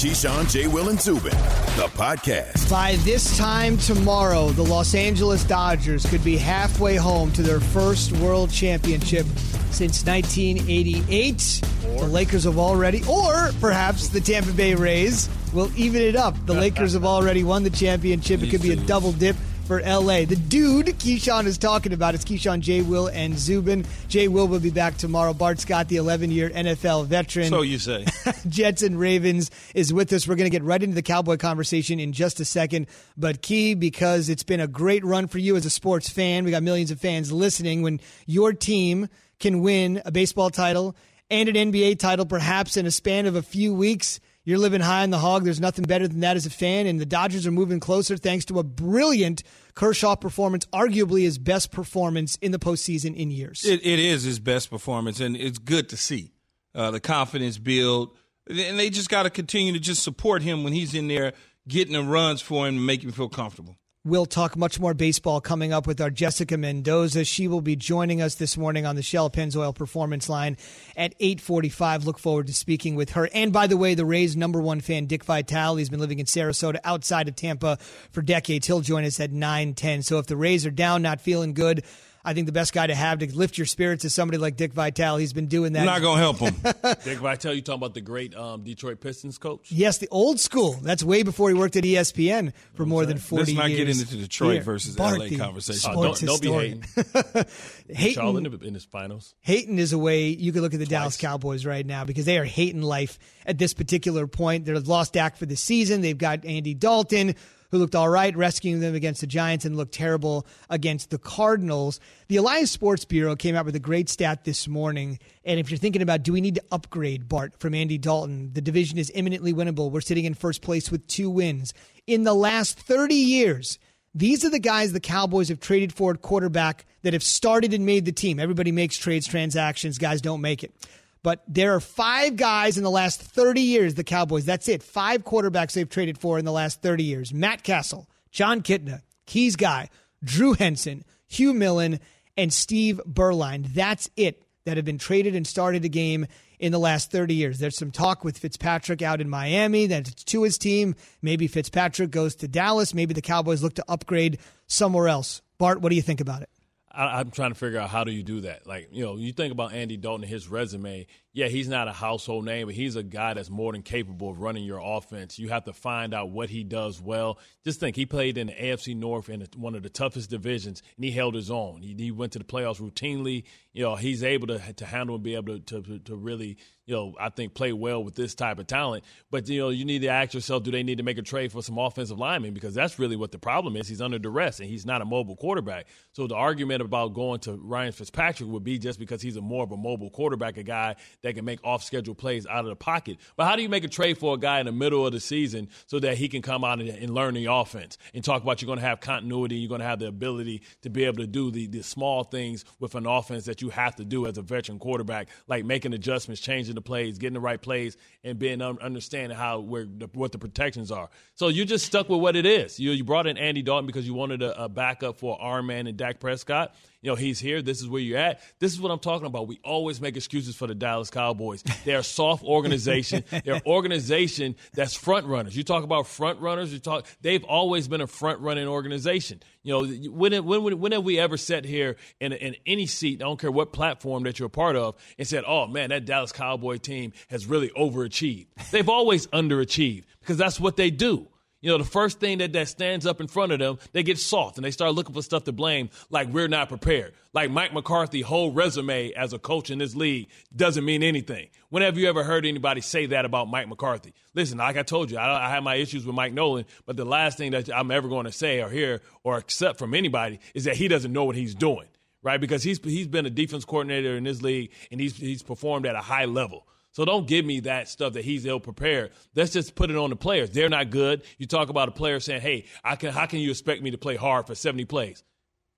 Keyshawn, J. Will, and Zubin, the podcast. By this time tomorrow, the Los Angeles Dodgers could be halfway home to their first world championship since 1988. the Lakers have already, or perhaps the Tampa Bay Rays will even it up. The Lakers have already won the championship. It could be a double dip for LA. The dude Keyshawn is talking about is Keyshawn J. Will and Zubin. J. Will will be back tomorrow. Bart Scott, the 11 year NFL veteran. So you say. Jets and Ravens is with us. We're going to get right into the Cowboy conversation in just a second. But key, because it's been a great run for you as a sports fan. We got millions of fans listening. When your team can win a baseball title and an NBA title, perhaps in a span of a few weeks, you're living high on the hog. There's nothing better than that as a fan. And the Dodgers are moving closer thanks to a brilliant Kershaw performance, arguably his best performance in the postseason in years. It, it is his best performance, and it's good to see uh, the confidence build. And they just got to continue to just support him when he's in there getting the runs for him to make him feel comfortable. We'll talk much more baseball coming up with our Jessica Mendoza. She will be joining us this morning on the Shell Pennzoil Performance Line at 8:45. Look forward to speaking with her. And by the way, the Rays' number one fan, Dick Vitale, he's been living in Sarasota outside of Tampa for decades. He'll join us at 9:10. So if the Rays are down, not feeling good, I think the best guy to have to lift your spirits is somebody like Dick Vitale. He's been doing that. I'm not going to help him. Dick Vitale, you talking about the great um, Detroit Pistons coach? Yes, the old school. That's way before he worked at ESPN for more than 40 years. Let's not years. get into Detroit Here, versus Bart, LA the conversation. Uh, sports don't, don't be historian. hating. Charlotte Hating, in, the- in his finals. hating is a way you could look at the Dallas Cowboys right now because they are hating life at this particular point. They're lost act for the season. They've got Andy Dalton, who looked all right rescuing them against the Giants and looked terrible against the Cardinals. The Elias Sports Bureau came out with a great stat this morning. And if you're thinking about do we need to upgrade Bart from Andy Dalton, the division is imminently winnable. We're sitting in first place with two wins. In the last 30 years, these are the guys the Cowboys have traded for at quarterback that have started and made the team. Everybody makes trades, transactions, guys don't make it. But there are five guys in the last 30 years, the Cowboys, that's it. Five quarterbacks they've traded for in the last 30 years. Matt Cassel, Jon Kitna, Keys Guy, Drew Henson, Hugh Millen, and Steve Beuerlein. That's it that have been traded and started a game in the last 30 years. There's some talk with Fitzpatrick out in Miami that it's to his team. Maybe Fitzpatrick goes to Dallas. Maybe the Cowboys look to upgrade somewhere else. Bart, what do you think about it? I, I'm trying to figure out how do you do that. Like, you know, you think about Andy Dalton his resume. Yeah, he's not a household name, but he's a guy that's more than capable of running your offense. You have to find out what he does well. Just think, he played in the AFC North in one of the toughest divisions, and he held his own. He, he went to the playoffs routinely. You know, he's able to to handle and be able to, to to really, you know, I think play well with this type of talent. But you know, you need to ask yourself, do they need to make a trade for some offensive linemen? Because that's really what the problem is. He's under duress and he's not a mobile quarterback. So the argument about going to Ryan Fitzpatrick would be just because he's a more of a mobile quarterback, a guy that can make off schedule plays out of the pocket. But how do you make a trade for a guy in the middle of the season so that he can come out and, and learn the offense and talk about you're going to have continuity, you're going to have the ability to be able to do the, the small things with an offense that you have to do as a veteran quarterback, like making adjustments, changing the plays, getting the right plays, and being um, understanding how where the, what the protections are. So you're just stuck with what it is. You you brought in Andy Dalton because you wanted a, a backup for Arm Man and Dak Prescott. You know, he's here. This is where you're at. This is what I'm talking about. We always make excuses for the Dallas Cowboys. They're a soft organization. They're an organization that's front runners. You talk about front runners. You talk. They've always been a front running organization. You know, when when when have we ever sat here in, in any seat? I don't care what platform that you're a part of, and said, "Oh man, that Dallas Cowboy team has really overachieved." They've always underachieved because that's what they do. You know, the first thing that, that stands up in front of them, they get soft and they start looking for stuff to blame, like we're not prepared. Like Mike McCarthy, whole resume as a coach in this league doesn't mean anything. When have you ever heard anybody say that about Mike McCarthy? Listen, like I told you, I, I have my issues with Mike Nolan, but the last thing that I'm ever going to say or hear or accept from anybody is that he doesn't know what he's doing, right? Because he's he's been a defense coordinator in this league and he's he's performed at a high level. So don't give me that stuff that he's ill prepared. Let's just put it on the players. They're not good. You talk about a player saying, "Hey, I can. How can you expect me to play hard for 70 plays?"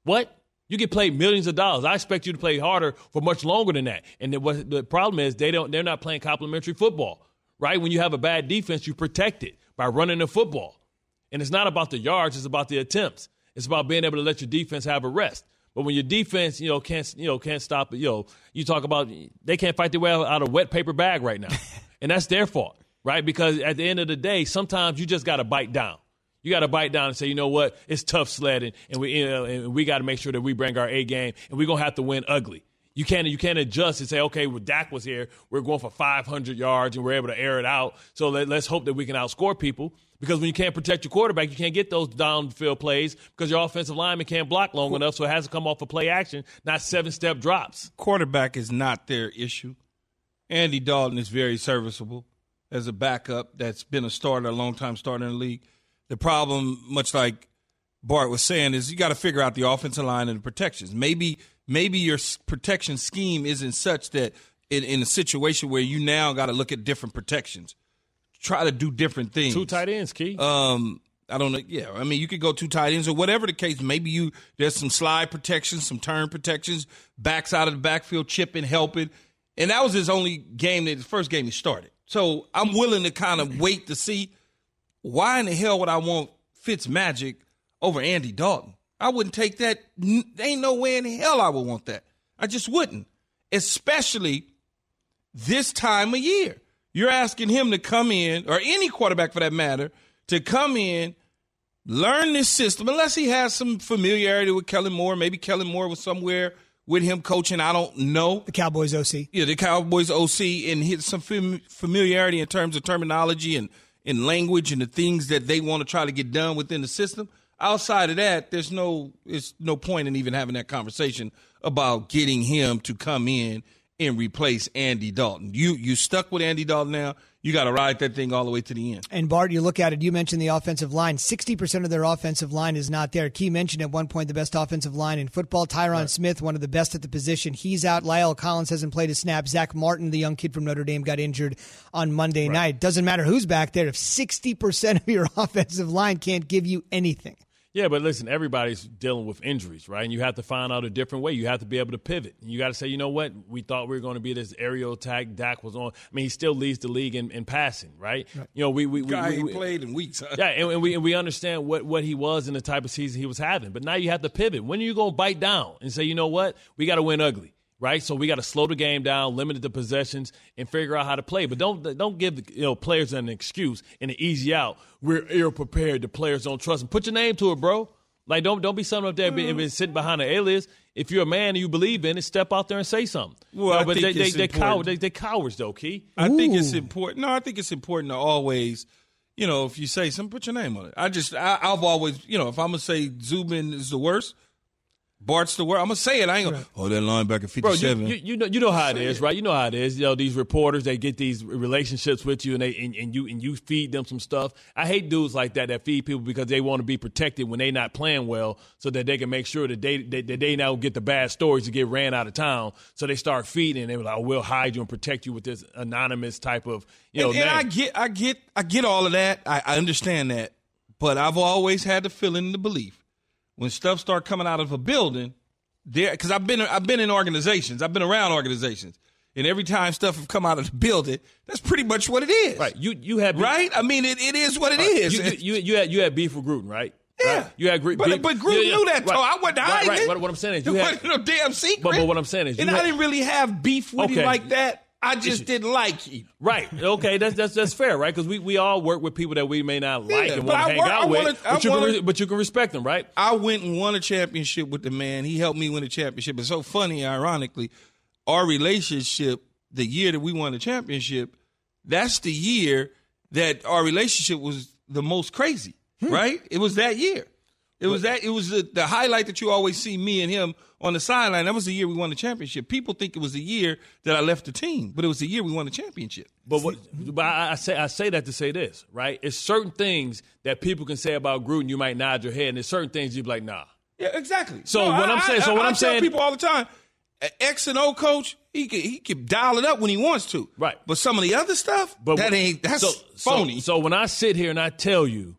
What? You get paid millions of dollars. I expect you to play harder for much longer than that. And the, the problem is they don't. They're not playing complementary football, right? When you have a bad defense, you protect it by running the football. And it's not about the yards; it's about the attempts. It's about being able to let your defense have a rest. But when your defense, you know, can't you know can't stop it, you know, you talk about they can't fight their way out of a wet paper bag right now, and that's their fault. right? Because at the end of the day, sometimes you just got to bite down. You got to bite down and say, you know what, it's tough sledding, and we you know, and we got to make sure that we bring our A game, and we're gonna have to win ugly. You can't you can't adjust and say, okay, well, Dak was here, we're going for 500 yards, and we're able to air it out. So let, let's hope that we can outscore people. Because when you can't protect your quarterback, you can't get those downfield plays because your offensive lineman can't block long enough, so it has to come off a play action, not seven step drops. Quarterback is not their issue. Andy Dalton is very serviceable as a backup that's been a starter, a long time starter in the league. The problem, much like Bart was saying, is you got to figure out the offensive line and the protections. Maybe maybe your protection scheme isn't such that in, in a situation where you now got to look at different protections, try to do different things. Two tight ends, key. Um, I don't know. Yeah, I mean, you could go two tight ends or whatever the case. Maybe you there's some slide protections, some turn protections, backs out of the backfield, chipping, helping, and that was his only game. That the first game he started. So I'm willing to kind of wait to see why in the hell would I want Fitz Magic over Andy Dalton? I wouldn't take that. There ain't no way in hell I would want that. I just wouldn't, especially this time of year. You're asking him to come in, or any quarterback for that matter, to come in, learn this system, unless he has some familiarity with Kellen Moore. Maybe Kellen Moore was somewhere with him coaching. I don't know. The Cowboys OC. Yeah, the Cowboys OC, and hit some familiarity in terms of terminology and, and language and the things that they want to try to get done within the system. Outside of that, there's no it's no point in even having that conversation about getting him to come in and replace Andy Dalton. You you stuck with Andy Dalton now. You got to ride that thing all the way to the end. And Bart, you look at it. You mentioned the offensive line. Sixty percent of their offensive line is not there. Key mentioned at one point the best offensive line in football. Tyron right. Smith, one of the best at the position. He's out. La'el Collins hasn't played a snap. Zack Martin, the young kid from Notre Dame, got injured on Monday right. night. Doesn't matter who's back there if sixty percent of your offensive line can't give you anything. Yeah, but listen, everybody's dealing with injuries, right? And you have to find out a different way. You have to be able to pivot. You got to say, you know what? We thought we were going to be this aerial attack. Dak was on. I mean, he still leads the league in, in passing, right? right? You know, we we, Guy we, we played in weeks. Huh? Yeah, and, and, we and we understand what what he was and the type of season he was having. But now you have to pivot. When are you going to bite down and say, you know what? We got to win ugly right? So we got to slow the game down, limit the possessions, and figure out how to play. But don't don't give you know players an excuse and an easy out. We're ill prepared. The players don't trust them. Put your name to it, bro. Like don't don't be something up there and be, sitting behind an alias. If you're a man and you believe in it, step out there and say something. Well, but they, they, they, cow- they, they cowards though, Key. I Ooh. think it's important. No, I think it's important to always, you know, if you say something, put your name on it. I just, I, have always, you know, if I'm gonna say Zubin is the worst, Bart's the word. I'm gonna say it. I ain't gonna. Right. Oh, that linebacker 57. Bro, you, you, you, know, you know how it is, right? You know how it is. You know, these reporters they get these relationships with you, and they and, and, you and you feed them some stuff. I hate dudes like that that feed people because they want to be protected when they not playing well, so that they can make sure that they that, that they now get the bad stories to get ran out of town. So they start feeding, and they were like, oh, "We'll hide you and protect you with this anonymous type of you know." And, and I get, I get, I get all of that. I, I understand that, but I've always had the feeling and the belief when stuff start coming out of a building, there because I've been I've been in organizations, I've been around organizations, and every time stuff have come out of the building, that's pretty much what it is. Right. You you had right. I mean, it, it is what it right. is. You, you, you had you had beef with Gruden, right? Yeah, right. you had Gruden, but, but Gruden yeah, knew that. Right. I wasn't hiding right, right. What, what, I'm saying is, you had no damn secret. But, but, what I'm saying is, and had, I didn't really have beef with okay. him like that. I just didn't like you. Right. Okay. That's that's that's fair, right? Because we, we all work with people that we may not like yeah, and want to hang out with, wanna, but, you wanna, can, but you can respect them, right? I went and won a championship with the man. He helped me win a championship. It's so funny, ironically, our relationship, the year that we won the championship, that's the year that our relationship was the most crazy, hmm. right? It was that year. It was that. It was the, the highlight that you always see me and him on the sideline. That was the year we won the championship. People think it was the year that I left the team, but it was the year we won the championship. But what? But I, say I say that to say this, right? It's certain things that people can say about Gruden. You might nod your head, and there's certain things you'd be like, nah. Yeah, exactly. So no, what I, am saying, so what I, am saying, people all the time, X and O coach, he can he can dial it up when he wants to. Right. But some of the other stuff, but that ain't that's so, phony. So, so when I sit here and I tell you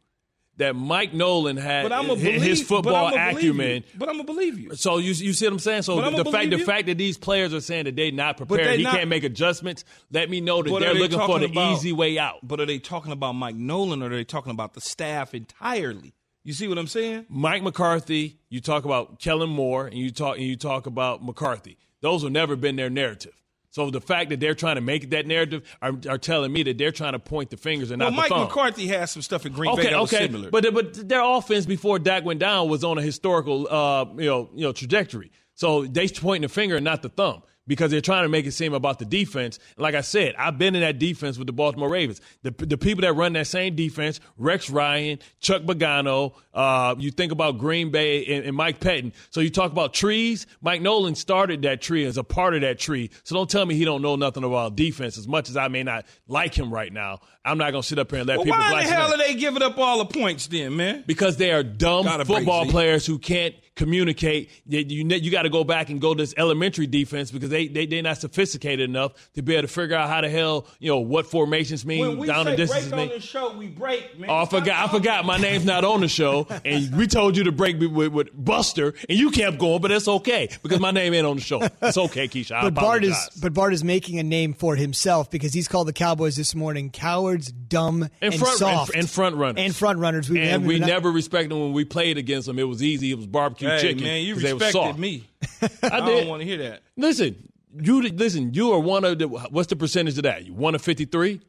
that Mike Nolan had believe, his football but acumen. But I'm gonna believe you. So you you see what I'm saying? So the fact the fact that these players are saying that they're not prepared, they're he not, can't make adjustments. Let me know that they're they looking for the about, easy way out. But are they talking about Mike Nolan or are they talking about the staff entirely? You see what I'm saying? Mike McCarthy. You talk about Kellen Moore, and you talk and you talk about McCarthy. Those have never been their narrative. So the fact that they're trying to make that narrative are, are telling me that they're trying to point the fingers and well, not Mike the thumb. McCarthy has some stuff in Green okay, Bay that okay. was similar. But but their offense before Dak went down was on a historical uh, you know you know trajectory. So they're pointing the finger and not the thumb because they're trying to make it seem about the defense. Like I said, I've been in that defense with the Baltimore Ravens. The, the people that run that same defense, Rex Ryan, Chuck Pagano, uh, you think about Green Bay and, and, Mike Pettine. So you talk about trees. Mike Nolan started that tree as a part of that tree. So don't tell me he don't know nothing about defense. As much as I may not like him right now, I'm not going to sit up here and let well, people. Why the hell are they giving up all the points then, man? Because they are dumb Gotta football break, players who can't communicate. You, you, you got to go back and go to this elementary defense because they, they, they're not sophisticated enough to be able to figure out how the hell, you know, what formations mean, when we down say and distances break mean. on the show, we break, man. Oh, I forgot. I forgot. My name's not on the show, and we told you to break me with, with Buster, and you kept going, but it's okay because my name ain't on the show. It's okay, Keisha. I but Bart is but Bart is making a name for himself because he's called the Cowboys this morning cowards, dumb, and, and, front soft, and, and front runners and front runners. We and we never respected them when we played against them. It was easy. It was barbecue Hey, chicken. man, you 'cause they respected soft. me. I I don't want to hear that. Listen, you listen. You are one of the. What's the percentage of that? You one of fifty three.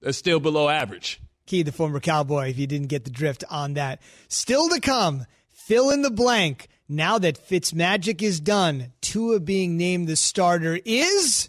That's still below average. Key, the former Cowboy, if you didn't get the drift on that. Still to come, fill in the blank. Now that Fitzmagic is done, Tua being named the starter is.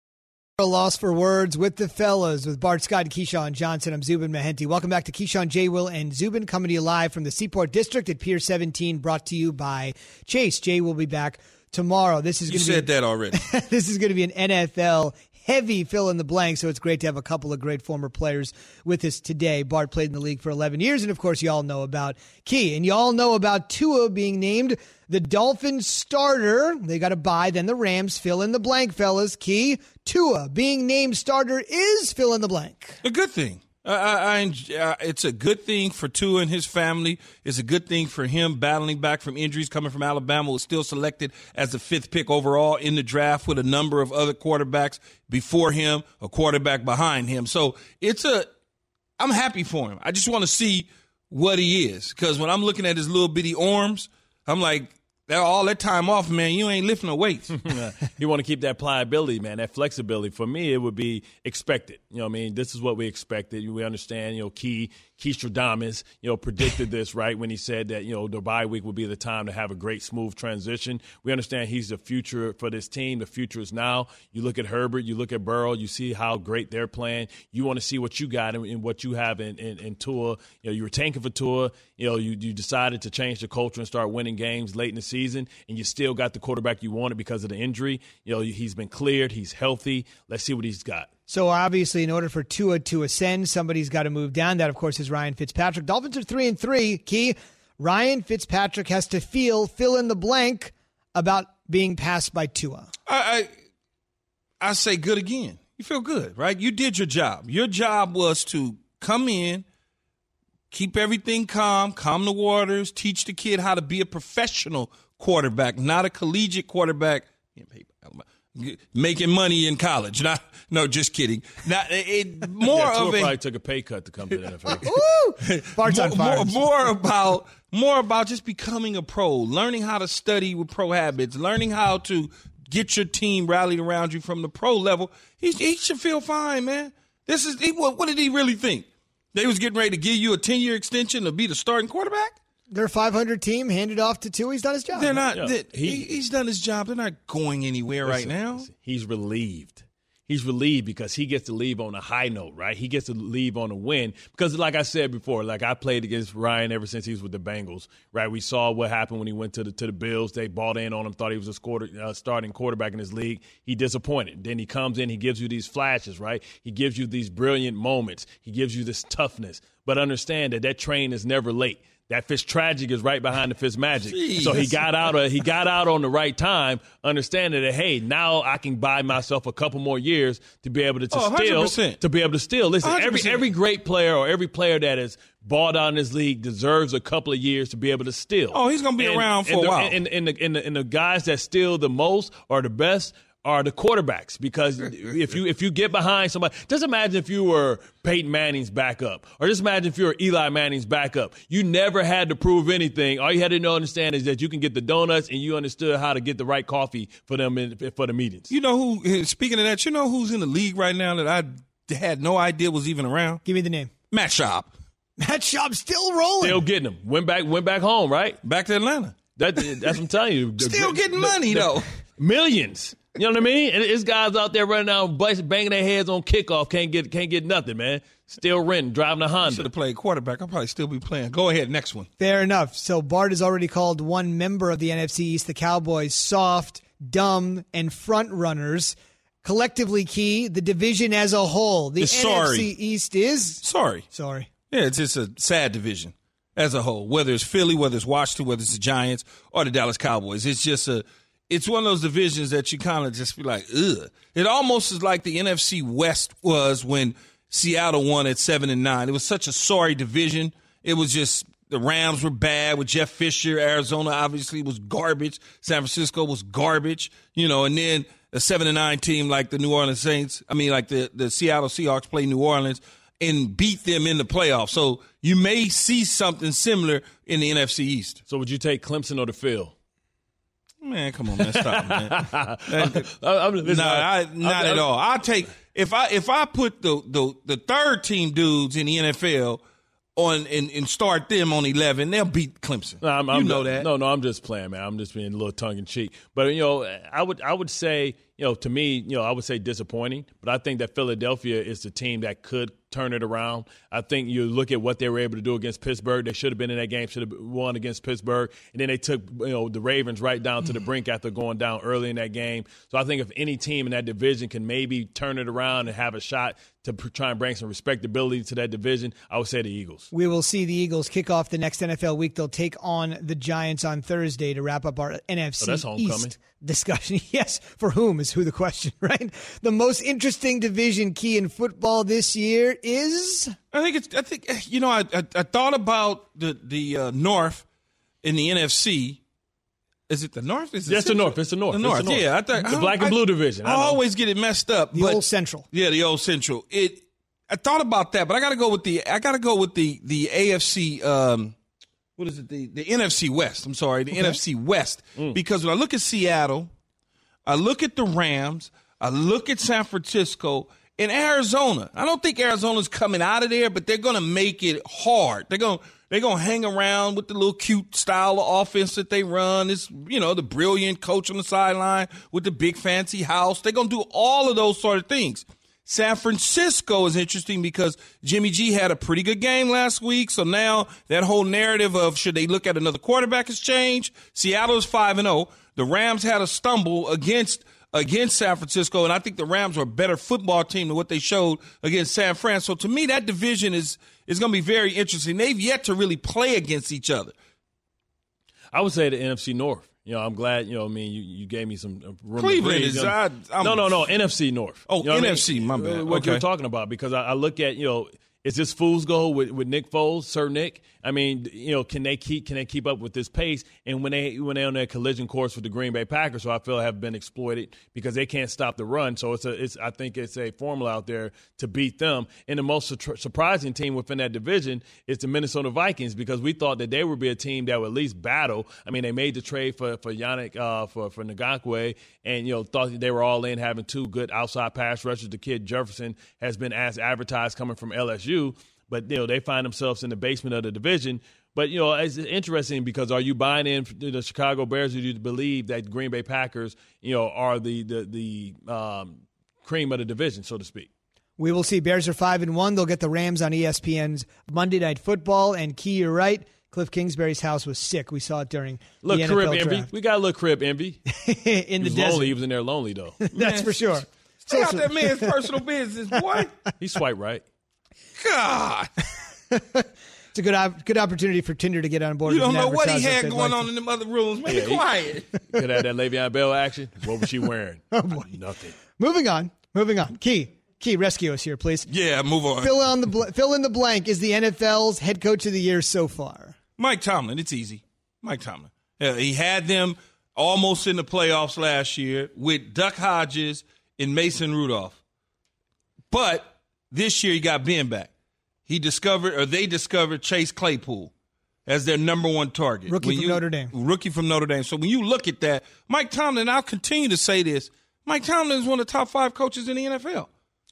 A loss for words with the fellas with Bart Scott, and Keyshawn Johnson. I'm Zubin Mehenti. Welcome back to Keyshawn J. Will and Zubin coming to you live from the Seaport District at Pier 17, brought to you by Chase. Jay will be back tomorrow. This is You going to said be that already. this is going to be an NFL heavy fill in the blank. So it's great to have a couple of great former players with us today. Bart played in the league for 11 years, and of course, you all know about Key, and you all know about Tua being named the Dolphins starter. They got to buy, then the Rams fill in the blank, fellas. Key Tua being named starter is fill in the blank. A good thing. I, I, uh, it's a good thing for Tua and his family. It's a good thing for him battling back from injuries coming from Alabama. Was still selected as the fifth pick overall in the draft with a number of other quarterbacks before him, a quarterback behind him. So it's a. I'm happy for him. I just want to see what he is because when I'm looking at his little bitty arms, I'm like, that all that time off, man. You ain't lifting no weights. you want to keep that pliability, man, that flexibility. For me, it would be expected. You know what I mean? This is what we expected. We understand, you know, Key, Keistra you know, predicted this, right, when he said that, you know, the bye week would be the time to have a great, smooth transition. We understand he's the future for this team. The future is now. You look at Herbert, you look at Burrow, you see how great they're playing. You want to see what you got and, and what you have in, in, in Tua. You know, you were tanking for Tua. You know, you, you decided to change the culture and start winning games late in the season, and you still got the quarterback you wanted because of the injury. You know, he's been cleared. He's healthy. Let's see what he's got. So obviously, in order for Tua to ascend, somebody's got to move down. That, of course, is Ryan Fitzpatrick. Dolphins are three and three. Key, Ryan Fitzpatrick has to feel fill in the blank about being passed by Tua. I, I I say good again. You feel good, right? You did your job. Your job was to come in, keep everything calm, calm the waters, teach the kid how to be a professional quarterback, not a collegiate quarterback. Making money in college, not no, just kidding. Not it, more yeah, of a probably took a pay cut to come to the NFL. More, more, more about more about just becoming a pro, learning how to study with pro habits, learning how to get your team rallied around you from the pro level. He, he should feel fine, man. This is he, what, what did he really think? They was getting ready to give you a ten year extension to be the starting quarterback. Their 500 team handed off to two. He's done his job. They're not. Yeah, they- he- he, he's done his job. They're not going anywhere right now. listen, he's relieved. he's relieved because he gets to leave on a high note, right? He gets to leave on a win because, like I said before, like I played against Ryan ever since he was with the Bengals, right? We saw what happened when he went to the to the Bills. They bought in on him, thought he was a score, uh, starting quarterback in his league. He disappointed. Then he comes in, he gives you these flashes, right? He gives you these brilliant moments. He gives you this toughness. But understand that that train is never late that Fitztragic is right behind the Fitzmagic. Jeez. So he got out of, he got out on the right time, understanding that hey, now I can buy myself a couple more years to be able to, to oh, steal to be able to steal. Listen, 100%. every every great player or every player that is bought out in this league deserves a couple of years to be able to steal. Oh, he's going to be and, around for and a while. And, and, the, and, the, and the guys that steal the most are the best are the quarterbacks because if you if you get behind somebody, just imagine if you were Peyton Manning's backup, or just imagine if you were Eli Manning's backup. You never had to prove anything. All you had to know understand is that you can get the donuts, and you understood how to get the right coffee for them in, for the meetings. You know who? Eh, speaking of that, you know who's in the league right now that I had no idea was even around. Give me the name. Matt Schaub. Matt Schaub still rolling. Still getting them. Went back. Went back home. Right back to Atlanta. That, that's what I'm telling you. still getting money the, though. Millions. You know what I mean? And it's guys out there running out, banging their heads on kickoff, can't get can't get nothing, man. Still renting, driving a Honda. Should have played quarterback. I'll probably still be playing. Go ahead, next one. Fair enough. So Bart has already called one member of the NFC East, the Cowboys, soft, dumb, and front runners. Collectively, key the division as a whole. The it's NFC sorry. East is sorry. Sorry. Yeah, it's just a sad division as a whole. Whether it's Philly, whether it's Washington, whether it's the Giants or the Dallas Cowboys, it's just a it's one of those divisions that you kind of just be like, ugh. It almost is like the NFC West was when Seattle won at seven and nine. It was such a sorry division. It was just the Rams were bad with Jeff Fisher. Arizona obviously was garbage. San Francisco was garbage. You know, and then a seven and nine team like the New Orleans Saints. I mean, like the the Seattle Seahawks play New Orleans and beat them in the playoffs. So you may see something similar in the NFC East. So would you take Clemson or the Phil? Man, come on, man, stop, man. nah, I, not at all. I take if I if I put the the the third team dudes in the NFL on and, and start them on eleven, they'll beat Clemson. No, I'm, I'm, you know that. No, no, I'm just playing, man. I'm just being a little tongue in cheek. But you know, I would I would say you know to me, you know, I would say disappointing. But I think that Philadelphia is the team that could turn it around. I think you look at what they were able to do against Pittsburgh. They should have been in that game, should have won against Pittsburgh. And then they took you know the Ravens right down to the mm-hmm. brink after going down early in that game. So I think if any team in that division can maybe turn it around and have a shot to try and bring some respectability to that division, I would say the Eagles. We will see the Eagles kick off the next NFL week. They'll take on the Giants on Thursday to wrap up our NFC oh, East discussion. yes, for whom is who the question, right? The most interesting division key in football this year is. I think it's. I think you know. I I, I thought about the the uh, North in the NFC. Is it the North? Is it yes, the North. It's the North. The North. The North. Yeah, I thought the black and blue division. I, I always get it messed up. The but, old Central. Yeah, the old Central. It. I thought about that, but I got to go with the. I got to go with the the AFC. Um, what is it? The the NFC West. I'm sorry, the okay. NFC West. Mm. Because when I look at Seattle, I look at the Rams, I look at San Francisco, in Arizona. I don't think Arizona's coming out of there, but they're going to make it hard. They're going they're going to hang around with the little cute style of offense that they run. It's, you know, the brilliant coach on the sideline with the big fancy house. They're going to do all of those sort of things. San Francisco is interesting because Jimmy G had a pretty good game last week. So now that whole narrative of should they look at another quarterback has changed. Seattle is 5 and 0. The Rams had a stumble against against San Francisco, and I think the Rams are a better football team than what they showed against San Fran. So to me, that division is is going to be very interesting. They've yet to really play against each other. I would say the NFC North. You know, I'm glad. You know, I mean, you, you gave me some uh, room Cleveland is. I, no, no, no. NFC North. Oh, you know NFC. I mean? My bad. What okay. you're talking about because I, I look at you know is this fool's goal with, with Nick Foles, Sir Nick? I mean, you know, can they keep can they keep up with this pace? And when they when they're on their collision course with the Green Bay Packers, who I feel have been exploited because they can't stop the run. So it's a it's I think it's a formula out there to beat them. And the most su- surprising team within that division is the Minnesota Vikings because we thought that they would be a team that would at least battle. I mean, they made the trade for for Yannick uh, for for Ngakoue, and you know thought they were all in having two good outside pass rushers. The kid Jefferson has been as advertised coming from LSU but you know they find themselves in the basement of the division. But you know it's interesting because are you buying in the Chicago Bears? Or do you believe that Green Bay Packers, you know, are the the the um, cream of the division, so to speak. We will see. Bears are five and one. They'll get the Rams on ESPN's Monday Night Football. And Key, you're right. Cliff Kingsbury's house was sick. We saw it during look the crib NFL envy. draft. We got a little crib envy. in he the was desert. lonely. He was in there lonely though. That's Man, for sure. Stay out that man's personal business, boy. he swiped right. God. It's a good good opportunity for Tinder to get on board. You don't know what he had going like on to. in them other rooms. Man, Yeah, be he- quiet. Could have that Le'Veon Bell action. What was she wearing? oh boy, nothing. Moving on. Moving on. Key. Key, rescue us here, please. Yeah, move on. Fill on the bl- fill in the blank is the NFL's head coach of the year so far. Mike Tomlin, it's easy. Mike Tomlin. Uh, he had them almost in the playoffs last year with Duck Hodges and Mason Rudolph. But this year he got Ben back. He discovered, or they discovered Chase Claypool as their number one target. Rookie When from you- Notre Dame. Rookie from Notre Dame. So when you look at that, Mike Tomlin, I'll continue to say this Mike Tomlin is one of the top five coaches in the NFL.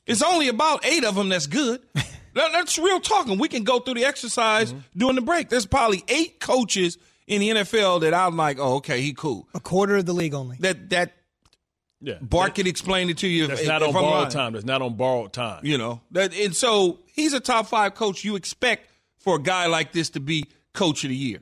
It's only about eight of them that's good. That's real talking. We can go through the exercise mm-hmm. during the break. There's probably eight coaches in the NFL that I'm like, oh, okay, he cool. A quarter of the league only. That that Yeah, Bart can explain it to you. If, That's if not if on borrowed time. That's not on borrowed time. You know that, and so he's a top five coach. You expect for a guy like this to be coach of the year.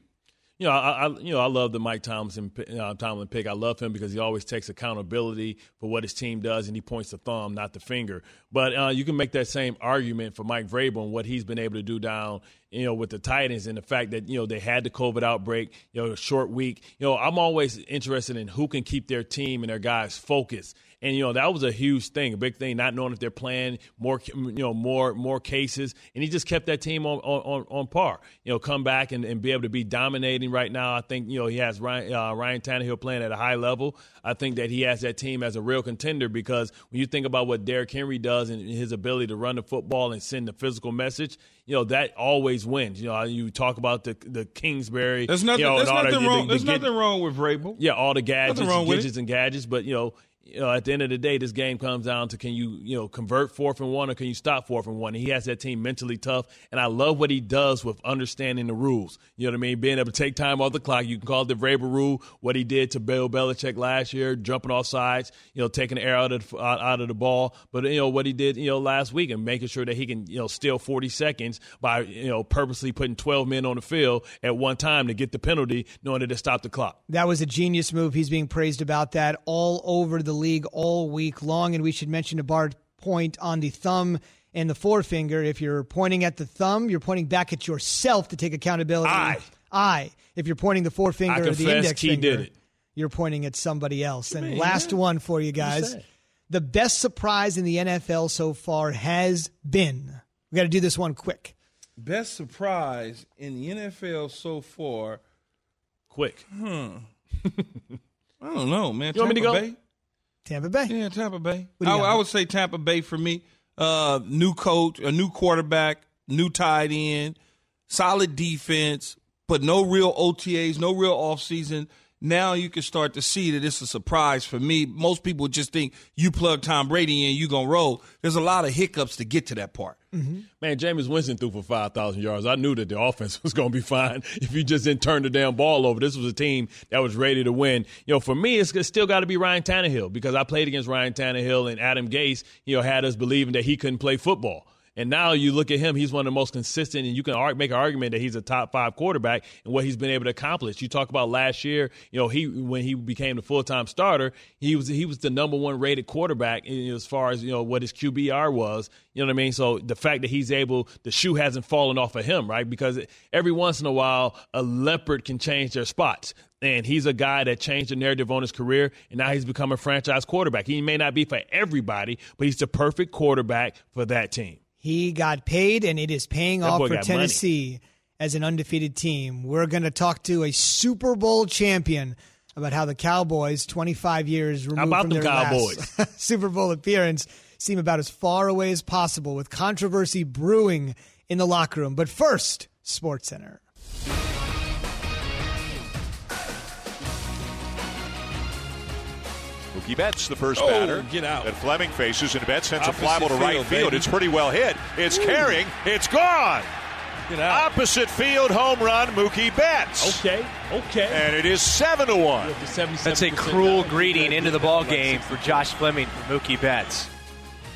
You know, I, I you know I love the Mike Tomlinson uh, Tomlin pick. I love him because he always takes accountability for what his team does, and he points the thumb, not the finger. But uh, you can make that same argument for Mike Vrabel and what he's been able to do down, you know, with the Titans and the fact that you know they had the COVID outbreak, you know, a short week. You know, I'm always interested in who can keep their team and their guys focused. And you know that was a huge thing, a big thing, not knowing if they're playing more, you know, more more cases, and he just kept that team on on, on par. You know, come back and, and be able to be dominating right now. I think you know he has Ryan uh, Ryan Tannehill playing at a high level. I think that he has that team as a real contender because when you think about what Derrick Henry does and his ability to run the football and send the physical message, you know that always wins. You know, you talk about the the Kingsbury. There's nothing. you know, there's nothing that- wrong. the- the there's nothing wrong with Vrabel. yeah, all the gadgets, gadgets and gadgets. But you know, you know, at the end of the day, this game comes down to can you you know convert fourth and one or can you stop fourth and one? And he has that team mentally tough, and I love what he does with understanding the rules. You know what I mean? Being able to take time off the clock. You can call it the Vrabel rule. What he did to Bill Belichick last year, jumping off sides, you know, taking the air out of the, out, of the ball. But you know what he did, you know, last week and making sure that he can you know steal 40 seconds by you know purposely putting 12 men on the field at one time to get the penalty, knowing that to stop the clock. That was a genius move. He's being praised about that all over the league all week long. And we should mention a bar point on the thumb and the forefinger. If you're pointing at the thumb, you're pointing back at yourself to take accountability. I. I. If you're pointing the forefinger I or the index Key finger, did it. you're pointing at somebody else. And mean, last yeah. one for you guys. The best surprise in the NFL so far has been. We got to do this one quick. Best surprise in the NFL so far. Quick. Hmm. I don't know, man. You want me to go? Bay? Tampa Bay. Yeah, Tampa Bay. I. I would say Tampa Bay for me. Uh, new coach, a new quarterback, new tight end, solid defense, but no real OTAs, no real offseason. Now you can start to see that it's a surprise for me. Most people just think you plug Tom Brady in, you gonna roll. There's a lot of hiccups to get to that part. Mm-hmm. Man, Jameis Winston threw for 5,000 yards. I knew that the offense was to be fine if you just didn't turn the damn ball over. This was a team that was ready to win. You know, for me, it's still got to be Ryan Tannehill because I played against Ryan Tannehill and Adam Gase, you know, had us believing that he couldn't play football. And now you look at him, he's one of the most consistent, and you can make an argument that he's a top five quarterback and what he's been able to accomplish. You talk about last year, you know, he when he became the full time starter, he was he was the number one rated quarterback as far as you know what his QBR was. You know what I mean? So the fact that he's able, the shoe hasn't fallen off of him, right? Because every once in a while, a leopard can change their spots. And he's a guy that changed the narrative on his career, and now he's become a franchise quarterback. He may not be for everybody, but he's the perfect quarterback for that team. He got paid, and it is paying That off for Tennessee as an undefeated team. We're going to talk to a Super Bowl champion about how the Cowboys, 25 years removed from their Cowboys? last Super Bowl appearance, seem about as far away as possible with controversy brewing in the locker room. But first, Sports Center. Mookie Betts, the first Oh, batter. get out. That Fleming faces, and Betts sends a Opposite fly ball to right field, field. baby. It's pretty well hit. It's carrying. It's gone. Get out. Opposite field home run, Mookie Betts. Okay, okay. And it is seven to one. That's a cruel greeting into the ball game for Josh Fleming for Mookie Betts.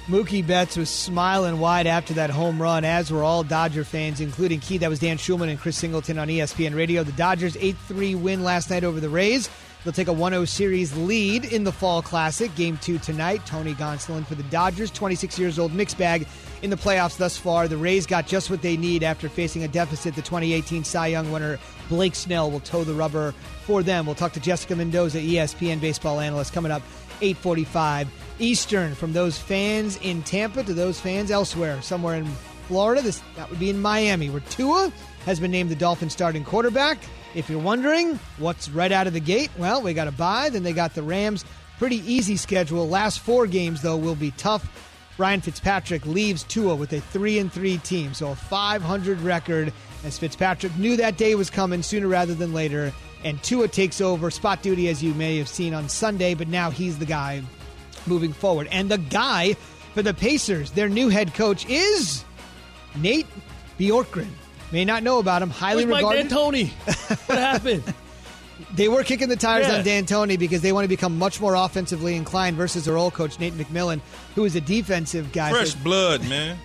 Mookie Betts was smiling wide after that home run, as were all Dodger fans, including Key. That was Dan Shulman and Chris Singleton on ESPN Radio. The Dodgers 8 3 win last night over the Rays. They'll take a 1 0 series lead in the Fall Classic. Game two tonight. Tony Gonsolin for the Dodgers, 26 years old, mixed bag in the playoffs thus far. The Rays got just what they need after facing a deficit. The 2018 Cy Young winner, Blake Snell, will toe the rubber for them. We'll talk to Jessica Mendoza, ESPN baseball analyst, coming up 845 Eastern. From those fans in Tampa to those fans elsewhere, somewhere in Florida, this that would be in Miami, where Tua has been named the Dolphins starting quarterback. If you're wondering what's right out of the gate, well, we got a bye, then they got the Rams. Pretty easy schedule. Last four games, though, will be tough. Ryan Fitzpatrick leaves Tua with a 3 and 3 team, so a 500 record as Fitzpatrick knew that day was coming sooner rather than later. And Tua takes over spot duty, as you may have seen on Sunday, but now he's the guy moving forward. And the guy for the Pacers, their new head coach, is Nate Bjorkgren. May not know about him. Highly Where's regarded. Mike D'Antoni? What happened? They were kicking the tires Yeah. on D'Antoni because they want to become much more offensively inclined versus their old coach Nate McMillan, who is a defensive guy. Fresh So- blood, man.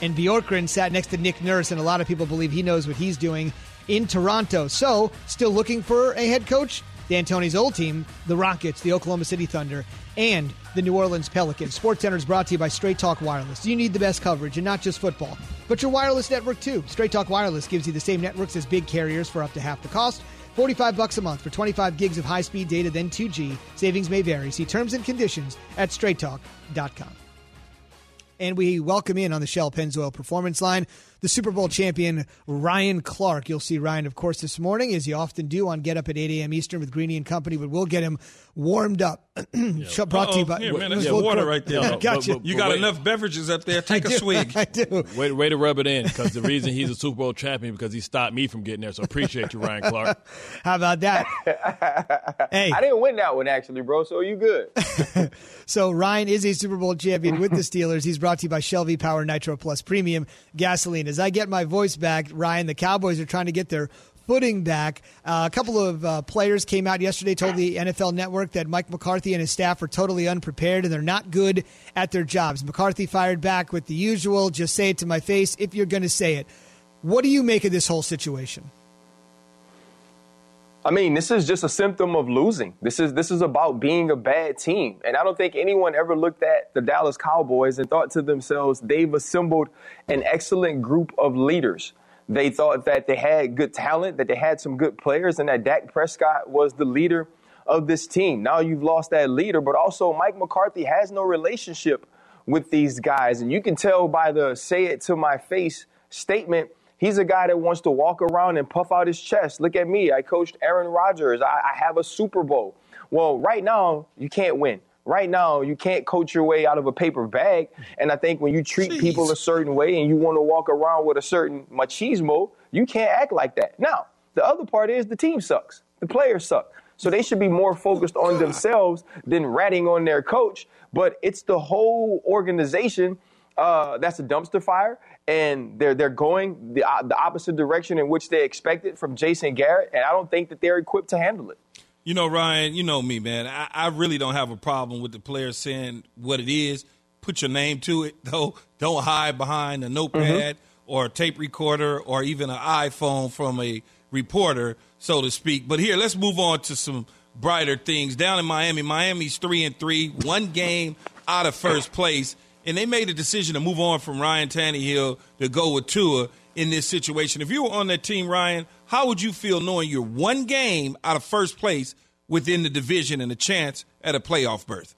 and Bjorkgren sat next to Nick Nurse, and a lot of people believe he knows what he's doing in Toronto. So, still looking for a head coach? D'Antoni's old team, the Rockets, the Oklahoma City Thunder, and the New Orleans Pelicans. SportsCenter is brought to you by Straight Talk Wireless. You need the best coverage, and not just football, but your wireless network too. Straight Talk Wireless gives you the same networks as big carriers for up to half the cost. 45 bucks a month for 25 gigs of high-speed data, then 2G. Savings may vary. See terms and conditions at straighttalk.com. And we welcome in on the Shell Pennzoil Performance Line the Super Bowl champion Ryan Clark. You'll see Ryan, of course, this morning, as you often do on Get Up at 8 a.m. Eastern with Greeny and Company, but we'll get him warmed up. Brought to you by. Here, man, that's we'll- water right there. No, no, Gotcha. but- but- You got wait. enough beverages up there. Take a do. swig. I do. Way, way to rub it in because the reason he's a Super Bowl champion because he stopped me from getting there. So appreciate you, Ryan Clark. How about that? hey, I didn't win that one actually, bro. So you good? So Ryan is a Super Bowl champion with the Steelers. He's brought to you by Shell V-Power Nitro Plus Premium Gasoline. As I get my voice back, Ryan, the Cowboys are trying to get their footing back. Uh, a couple of uh, players came out yesterday, told the NFL Network that Mike McCarthy and his staff are totally unprepared and they're not good at their jobs. McCarthy fired back with the usual, just say it to my face if you're going to say it. What do you make of this whole situation? I mean, this is just a symptom of losing. This is this is about being a bad team. And I don't think anyone ever looked at the Dallas Cowboys and thought to themselves they've assembled an excellent group of leaders. They thought that they had good talent, that they had some good players, and that Dak Prescott was the leader of this team. Now you've lost that leader, but also Mike McCarthy has no relationship with these guys. And you can tell by the say it to my face statement He's a guy that wants to walk around and puff out his chest. Look at me. I coached Aaron Rodgers. I, I have a Super Bowl. Well, right now, you can't win. Right now, you can't coach your way out of a paper bag. And I think when you treat people a certain way and you want to walk around with a certain machismo, you can't act like that. Now, the other part is the team sucks. The players suck. So they should be more focused on themselves than ratting on their coach. But it's the whole organization uh, that's a dumpster fire, and they're they're going the uh, the opposite direction in which they expected from Jason Garrett, and I don't think that they're equipped to handle it. You know, Ryan, you know me, man. I, I really don't have a problem with the players saying what it is. Put your name to it, though. Don't hide behind a notepad or a tape recorder or even an iPhone from a reporter, so to speak. But here, let's move on to some brighter things. Down in Miami, Miami's three and three, one game out of first place, and they made a decision to move on from Ryan Tannehill to go with Tua in this situation. If you were on that team, Ryan, how would you feel knowing you're one game out of first place within the division and a chance at a playoff berth?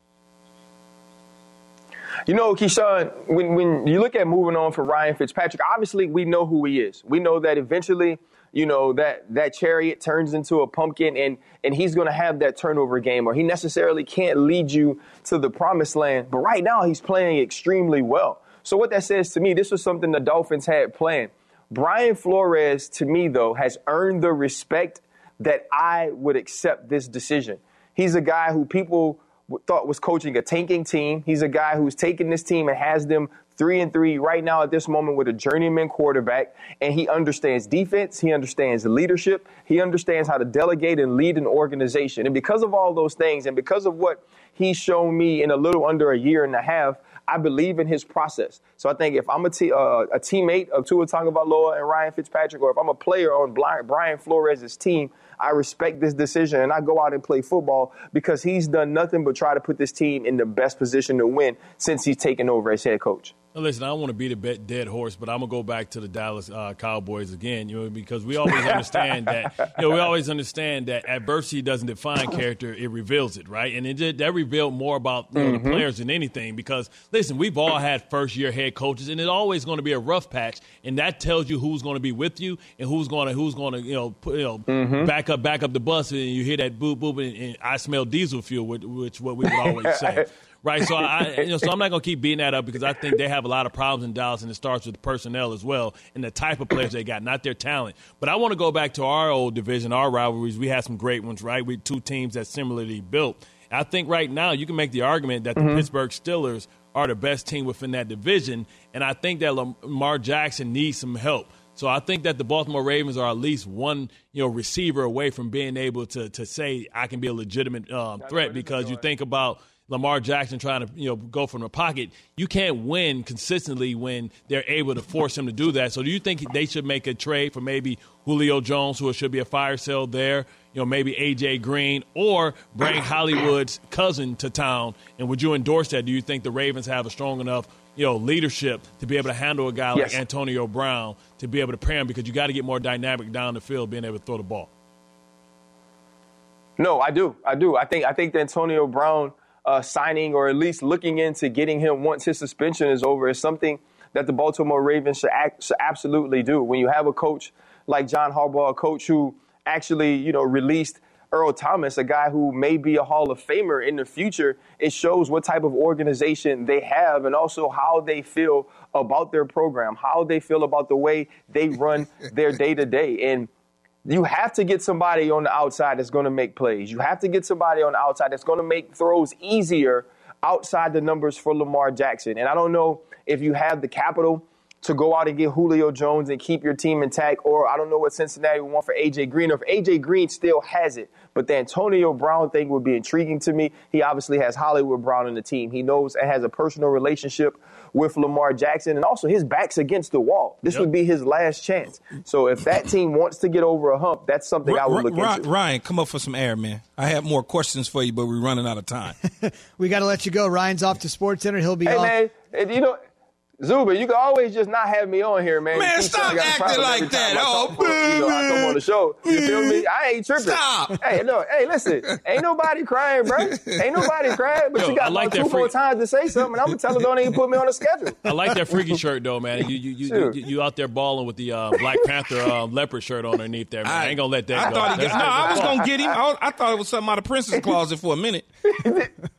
You know, Keyshawn, when, when you look at moving on for Ryan Fitzpatrick, obviously we know who he is. We know that eventually, you know, that that chariot turns into a pumpkin and and he's going to have that turnover game or he necessarily can't lead you to the promised land. But right now he's playing extremely well. So what that says to me, this was something the Dolphins had planned. Brian Flores, to me, though, has earned the respect that I would accept this decision. He's a guy who people thought was coaching a tanking team. He's a guy who's taken this team and has them three and three right now at this moment with a journeyman quarterback. And he understands defense. He understands leadership. He understands how to delegate and lead an organization. And because of all those things and because of what he's shown me in a little under a year and a half, I believe in his process. So I think if I'm a, uh, a teammate of Tua Tagovailoa and Ryan Fitzpatrick, or if I'm a player on Brian Flores' team, I respect this decision and I go out and play football because he's done nothing but try to put this team in the best position to win since he's taken over as head coach. Listen, I don't want to beat a dead horse, but I'm gonna go back to the Dallas uh, Cowboys again, you know, because we always understand that, you know, we always understand that adversity doesn't define character; it reveals it, right? And it did, that revealed more about you know, mm-hmm. the players than anything. Because listen, we've all had first year head coaches, and it's always going to be a rough patch, and that tells you who's going to be with you and who's going to who's going to you know put, you know mm-hmm. back up back up the bus, and you hear that boop boop, and, and I smell diesel fuel, which, which what we would always say. Right? So I, you know, so I'm not going to keep beating that up because I think they have a lot of problems in Dallas, and it starts with personnel as well and the type of players they got, not their talent. But I want to go back to our old division, our rivalries. We had some great ones, right? We two teams that similarly built. I think right now you can make the argument that the mm-hmm. Pittsburgh Steelers are the best team within that division, and I think that Lamar Jackson needs some help. So I think that the Baltimore Ravens are at least one, you know, receiver away from being able to to say I can be a legitimate um, threat because you think about Lamar Jackson trying to you know go from the pocket. You can't win consistently when they're able to force him to do that. So do you think they should make a trade for maybe Julio Jones, who should be a fire sale there? You know, maybe AJ Green, or bring Hollywood's cousin to town. And would you endorse that? Do you think the Ravens have a strong enough you know leadership to be able to handle a guy yes. like Antonio Brown to be able to pair him because you got to get more dynamic down the field, being able to throw the ball. No, I do. I do. I think I think that Antonio Brown uh, signing or at least looking into getting him once his suspension is over is something that the Baltimore Ravens should, act, should absolutely do. When you have a coach like John Harbaugh, a coach who actually, you know, released Earl Thomas, a guy who may be a Hall of Famer in the future, it shows what type of organization they have and also how they feel about their program, how they feel about the way they run their day to day. And you have to get somebody on the outside that's going to make plays. You have to get somebody on the outside that's going to make throws easier outside the numbers for Lamar Jackson. And I don't know if you have the capital to go out and get Julio Jones and keep your team intact, or I don't know what Cincinnati would want for AJ Green, or if AJ Green still has it. But the Antonio Brown thing would be intriguing to me. He obviously has Hollywood Brown in the team. He knows and has a personal relationship with Lamar Jackson, and also his back's against the wall. This yep. would be his last chance. So if that team wants to get over a hump, that's something R- I would look R- into. Ryan, come up for some air, man. I have more questions for you, but we're running out of time. we got to let you go. Ryan's off to Sports Center. He'll be hey, off. man, you know Zuba, you can always just not have me on here, man. Man, stop acting like that. Oh, boo, you know, I come on the show. You feel me? I ain't tripping. Stop. Hey, no, hey, listen. Ain't nobody crying, bro. Ain't nobody crying. But Yo, you got like two more times to say something, and I'm gonna tell her don't even put me on the schedule. I like that freaky shirt though, man. You you you, you, you out there balling with the uh, Black Panther uh, leopard shirt underneath there, man. I, I ain't gonna let that I go. Thought he, got, no, I was gonna get him. I, I thought it was something out of Princess Closet for a minute.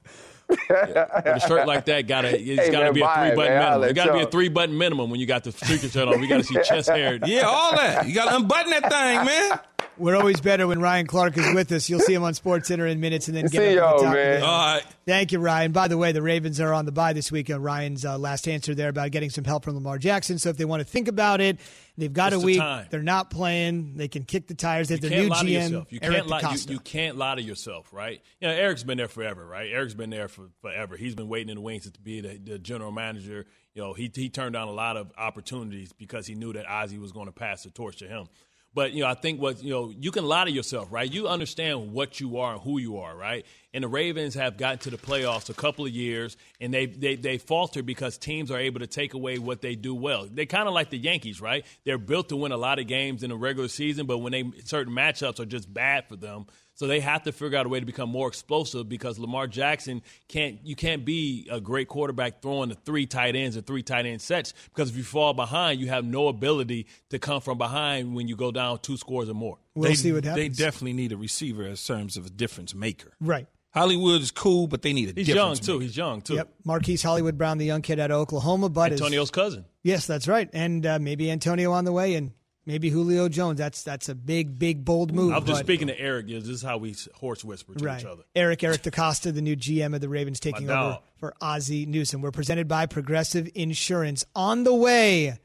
yeah. a shirt like that gotta it's hey, gotta man, be a three button minimum. It gotta be a three button minimum when you got the freaking shirt on. We gotta see chest hair. Yeah, all that. You gotta unbutton that thing, man. We're always better when Ryan Clark is with us. You'll see him on Sports Center in minutes and then get see y'all, man. All right. Thank you, Ryan. By the way, the Ravens are on the bye this week. Ryan's uh, last answer there about getting some help from Lamar Jackson. So if they want to think about it, they've got it's a week. The They're not playing. They can kick the tires. They have their new GM, you you Eric can't lie, DeCosta. You, you, can't lie to yourself, right? You know, Eric's been there forever, right? Eric's been there for forever. He's been waiting in the wings to be the, the general manager. You know, he he turned down a lot of opportunities because he knew that Ozzie was going to pass the torch to him. But you know, I think what you know, you can lie to yourself, right? You understand what you are and who you are, right? And the Ravens have gotten to the playoffs a couple of years, and they they they falter because teams are able to take away what they do well. They kind of like the Yankees, right? They're built to win a lot of games in the regular season, but when they certain matchups are just bad for them, so they have to figure out a way to become more explosive because Lamar Jackson can't you can't be a great quarterback throwing the three tight ends or three tight end sets because if you fall behind, you have no ability to come from behind when you go down two scores or more. We'll they, see what happens. They definitely need a receiver in terms of a difference maker. Right. Hollywood is cool, but they need a He's difference young maker. too. He's young too. Yep. Marquise Hollywood Brown, the young kid out of Oklahoma, but Antonio's is, cousin. Yes, that's right, and uh, maybe Antonio on the way, and Maybe Julio Jones. That's that's a big, big, bold move. I'm just speaking to Eric. This is how we horse whisper to right. each other. Eric, Eric DeCosta, the new GM of the Ravens, taking over for Ozzie Newsome. We're presented by Progressive Insurance. On the way,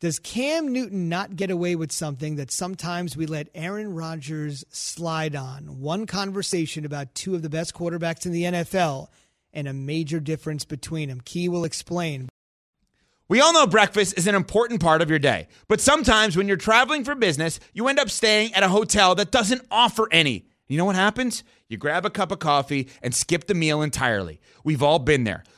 does Cam Newton not get away with something that sometimes we let Aaron Rodgers slide on? One conversation about two of the best quarterbacks in the NFL and a major difference between them. Key will explain. We all know breakfast is an important part of your day, but sometimes when you're traveling for business, you end up staying at a hotel that doesn't offer any. You know what happens? You grab a cup of coffee and skip the meal entirely. We've all been there.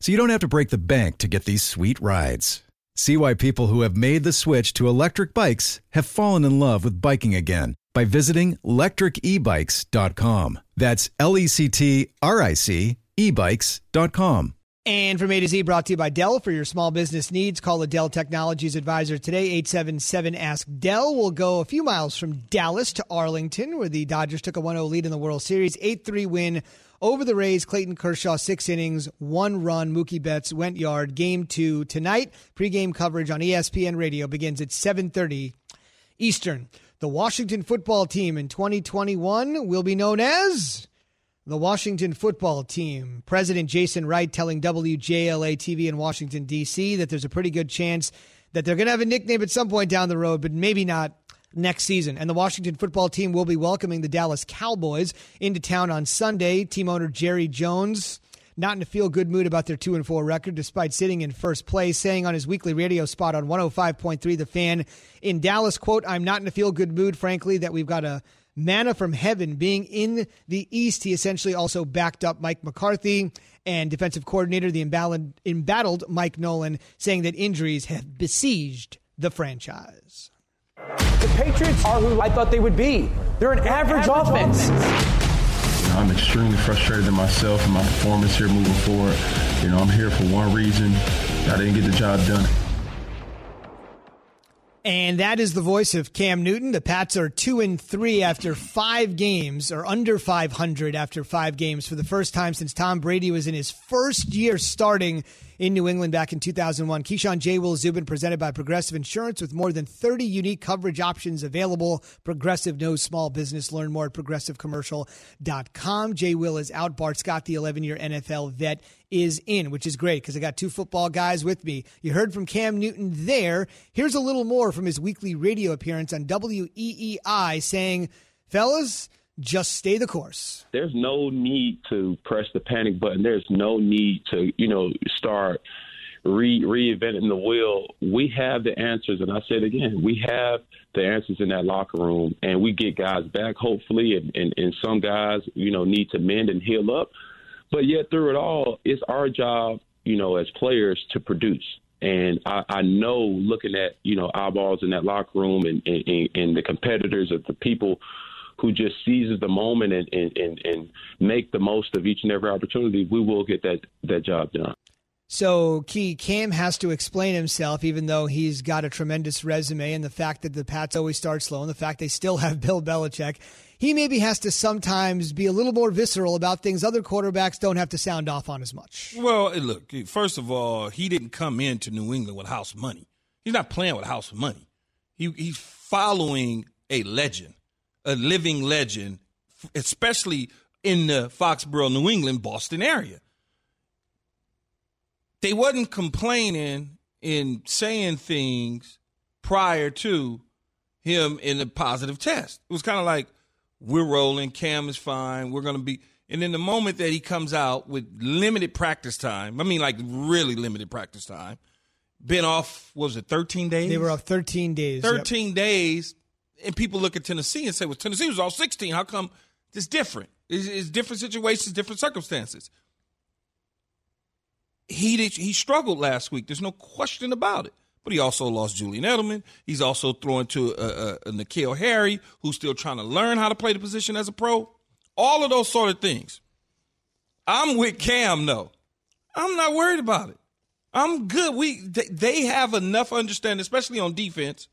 so you don't have to break the bank to get these sweet rides. See why people who have made the switch to electric bikes have fallen in love with biking again by visiting lectricebikes.com. That's L E C T R I C ebikes.com. And from A to Z brought to you by Dell for your small business needs. Call the Dell Technologies Advisor today, 877 Ask Dell. We'll go a few miles from Dallas to Arlington, where the Dodgers took a 1 0 lead in the World Series. 8 3 win over the Rays. Clayton Kershaw, six innings, one run. Mookie Betts went yard. Game two tonight. Pre-game coverage on ESPN Radio begins at 7.30 Eastern. The Washington football team in 2021 will be known as the Washington football team. President Jason Wright telling WJLA TV in Washington, D.C., that there's a pretty good chance that they're going to have a nickname at some point down the road, but maybe not next season. And the Washington football team will be welcoming the Dallas Cowboys into town on Sunday. Team owner Jerry Jones. Not in a feel good mood about their 2 and 4 record despite sitting in first place, saying on his weekly radio spot on 105.3 The Fan in Dallas, quote, I'm not in a feel good mood, frankly, that we've got a manna from heaven being in the East. He essentially also backed up Mike McCarthy and defensive coordinator, the embattled Mike Nolan, saying that injuries have besieged the franchise. The Patriots are who I thought they would be. They're an average, average offense. offense. You know, I'm extremely frustrated in myself and my performance here moving forward. You know, I'm here for one reason. I didn't get the job done. And that is the voice of Cam Newton. The Pats are two and three after five games, or under 500 after five games, for the first time since Tom Brady was in his first year starting in New England back in 2001. Keyshawn J. Will Zubin presented by Progressive Insurance with more than 30 unique coverage options available. Progressive knows small business. Learn more at progressivecommercial.com. J. Will is out. Bart Scott, the 11 year NFL vet, is in, which is great because I got two football guys with me. You heard from Cam Newton there. Here's a little more from his weekly radio appearance on WEEI saying, fellas, just stay the course. There's no need to press the panic button. There's no need to, you know, start re- reinventing the wheel. We have the answers, and I said again, we have the answers in that locker room, and we get guys back hopefully, and, and, and some guys, you know, need to mend and heal up. But yet through it all, it's our job, you know, as players to produce. And I, I know looking at, you know, eyeballs in that locker room and, and, and the competitors of the people who just seizes the moment and, and, and, and make the most of each and every opportunity, we will get that, that job done. So, Key, Cam has to explain himself, even though he's got a tremendous resume, and the fact that the Pats always start slow, and the fact they still have Bill Belichick. He maybe has to sometimes be a little more visceral about things other quarterbacks don't have to sound off on as much. Well, eh, look, eh, first of all, he didn't come into New England with house money. He's not playing with house money. He, he's following a legend a living legend, especially in the Foxborough, New England, Boston area. They wasn't complaining in saying things prior to him in the positive test. It was kind of like, we're rolling, Cam is fine, we're going to be. And then the moment that he comes out with limited practice time, I mean, like really limited practice time, been off, was it 13 days? They were off 13 days. 13 yep. days and people look at Tennessee and say, well, Tennessee was all 16. How come it's different? It's, it's different situations, different circumstances. He did, he struggled last week. There's no question about it. but he also lost Julian Edelman. He's also throwing to a, a, a N'Keal Harry, who's still trying to learn how to play the position as a pro. All of those sort of things. I'm with Cam, though. I'm not worried about it. I'm good. We they have enough understanding, especially on defense.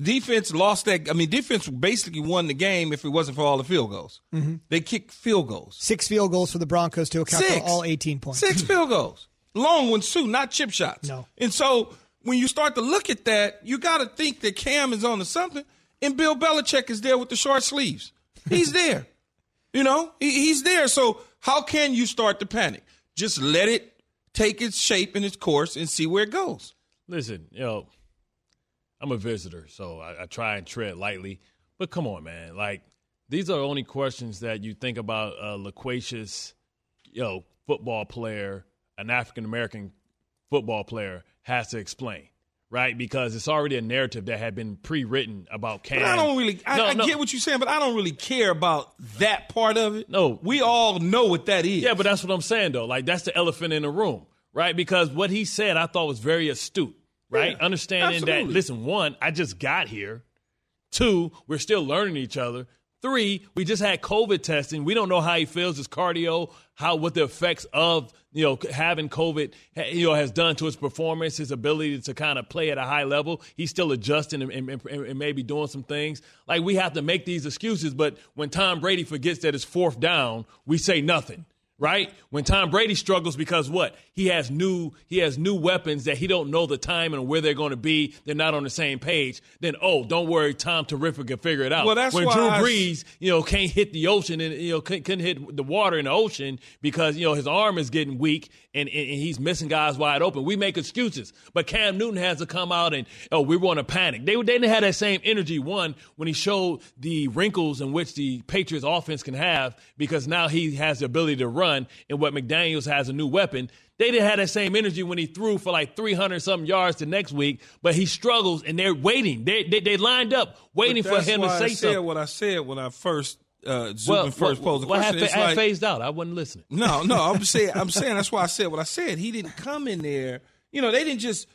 Defense lost that. I mean, defense basically won the game if it wasn't for all the field goals. Mm-hmm. They kicked field goals. Six field goals for the Broncos to account Six. for all 18 points. Six field goals. Long ones, too, not chip shots. No. And so when you start to look at that, you got to think that Cam is on to something. And Bill Belichick is there with the short sleeves. He's there. You know, he, he's there. So how can you start to panic? Just let it take its shape and its course and see where it goes. Listen, you know, I'm a visitor, so I, I, try and tread lightly. But come on, man. Like, these are only questions that you think about a loquacious, you know, football player, an African American football player has to explain. Right, because it's already a narrative that had been pre-written about Cam. But I don't really. I, No, I no. get what you're saying, but I don't really care about that part of it. No, we all know what that is. Yeah, but that's what I'm saying though. Like that's the elephant in the room, right? Because what he said I thought was very astute, right? Yeah, Understanding absolutely. that listen, one, I just got here. Two, we're still learning each other. Three, we just had COVID testing. We don't know how he feels, his cardio, how what the effects of you know having COVID you know has done to his performance, his ability to kind of play at a high level. He's still adjusting and, and, and, and maybe doing some things. Like we have to make these excuses, but when Tom Brady forgets that it's fourth down, we say nothing right? When Tom Brady struggles because what? He has new he has new weapons that he don't know the time and where they're going to be. They're not on the same page. Then oh, don't worry, Tom Terrific can figure it out. Well, that's when Drew Brees, you know, can't hit the ocean and you know couldn't, couldn't hit the water in the ocean because you know his arm is getting weak and, and, and he's missing guys wide open. We make excuses, but Cam Newton has to come out and oh, we want to panic. They they didn't have that same energy one when he showed the wrinkles in which the Patriots offense can have because now he has the ability to run and what McDaniels has a new weapon. They didn't have that same energy when he threw for like 300 something yards the next week, but he struggles and they're waiting. They they, they lined up waiting for him to say I said something. what I said when I first uh, Zubin first posed the well, I question. I had like- phased out. I wasn't listening. No, no, I'm saying I'm saying that's why I said what I said. He didn't come in there. You know, they didn't just.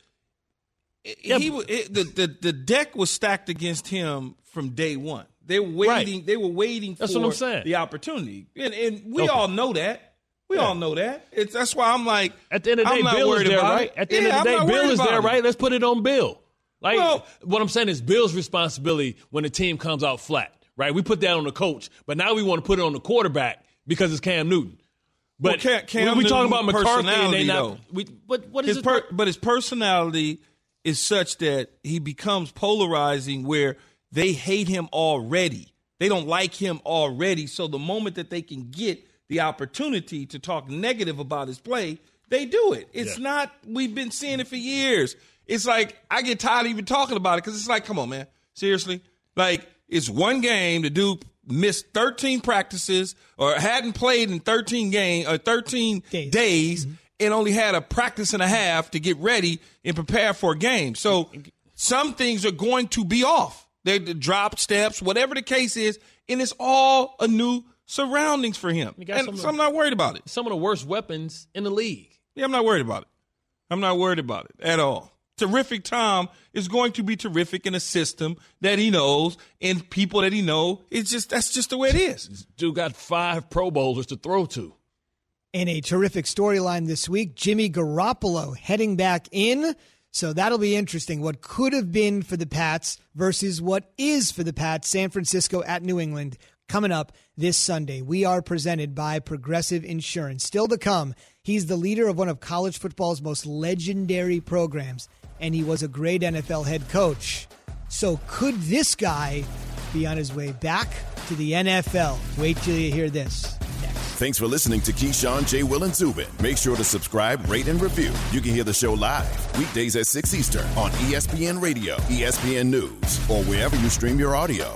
he it, the, the the deck was stacked against him from day one. They were waiting. They were waiting That's for what I'm saying. the opportunity, and and we Okay. all know that. We all know that. It's that's why I'm like. At the end of the day, Bill is there, right? At the Yeah, end of the day, Bill is there, right? Let's put it on Bill. Like Well- what I'm saying is Bill's responsibility when the team comes out flat, right? We put that on the coach, but now we want to put it on the quarterback because it's Cam Newton. But Well, Cam- Cam when we talking about McCarthy and they not. We, what what is his it? per, but his personality is such that he becomes polarizing where they hate him already. They don't like him already. So the moment that they can get the opportunity to talk negative about his play, they do it. It's Yeah. not we've been seeing it for years. It's like I get tired of even talking about it because it's like, come on, man, seriously. Like it's one game. The dude missed 13 practices or hadn't played in 13 game or 13 days, mm-hmm. and only had a practice and a half to get ready and prepare for a game. So some things are going to be off. They the drop steps, whatever the case is, and it's all a new surroundings for him. And some so I'm not worried about it. Some of the worst weapons in the league. Yeah, I'm not worried about it. I'm not worried about it at all. Terrific Tom is going to be terrific in a system that he knows and people that he know. It's just that's just the way it is. Dude got five Pro Bowlers to throw to. In a terrific storyline this week, Jimmy Garoppolo heading back in. So that'll be interesting. What could have been for the Pats versus what is for the Pats. San Francisco at New England coming up this Sunday. We are presented by Progressive Insurance. Still to come, he's the leader of one of college football's most legendary programs, and he was a great NFL head coach. So could this guy be on his way back to the NFL? Wait till you hear this. Thanks for listening to Keyshawn, J. Will, and Zubin. Make sure to subscribe, rate, and review. You can hear the show live weekdays at 6 Eastern on ESPN Radio, ESPN News, or wherever you stream your audio.